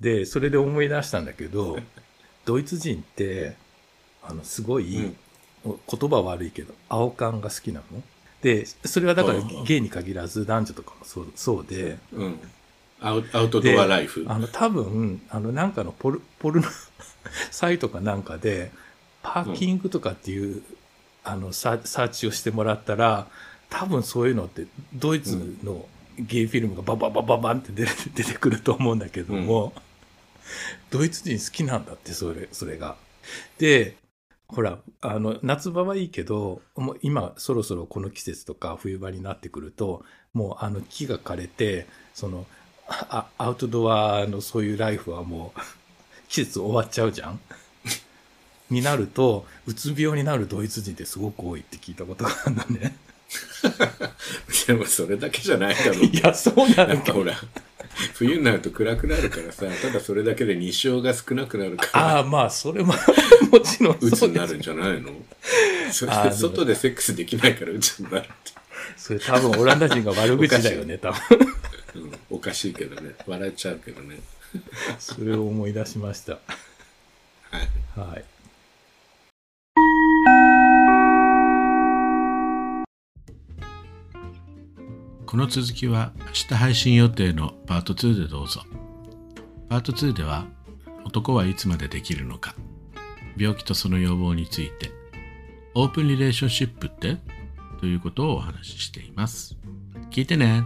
でそれで思い出したんだけど ドイツ人ってあのすごい、言葉悪いけど青缶が好きなの。でそれはだからうんゲイに限らず男女とかもそうそうで、うんアウアウトドアライフ。あの多分あのなんかのポルポルノ サイトかなんかでパーキングとかっていう、あのササーチをしてもらったら多分そういうのってドイツのゲイフィルムがバババババンって出て出てくると思うんだけども、ドイツ人好きなんだってそれそれが。でほら、あの、夏場はいいけど、もう今そろそろこの季節とか冬場になってくると、もうあの木が枯れて、その、あアウトドアのそういうライフはもう季節終わっちゃうじゃんになると、うつ病になるドイツ人ってすごく多いって聞いたことがあるんだね。でもそれだけじゃないだろう。いや、そうなんなんかほら、冬になると暗くなるからさ、ただそれだけで日照が少なくなるから。ああ、まあ、それももちろんうつになるんじゃないの？それあー外でセックスできないからうつになるって。それ多分オランダ人が悪口だよね、多分。うん、おかしいけどね。笑っちゃうけどね。それを思い出しました。はい。はい。この続きは明日配信予定のパート2でどうぞ。パート2では男はいつまでできるのか、病気とその予防について、オープンリレーションシップって？ということをお話ししています。聞いてね。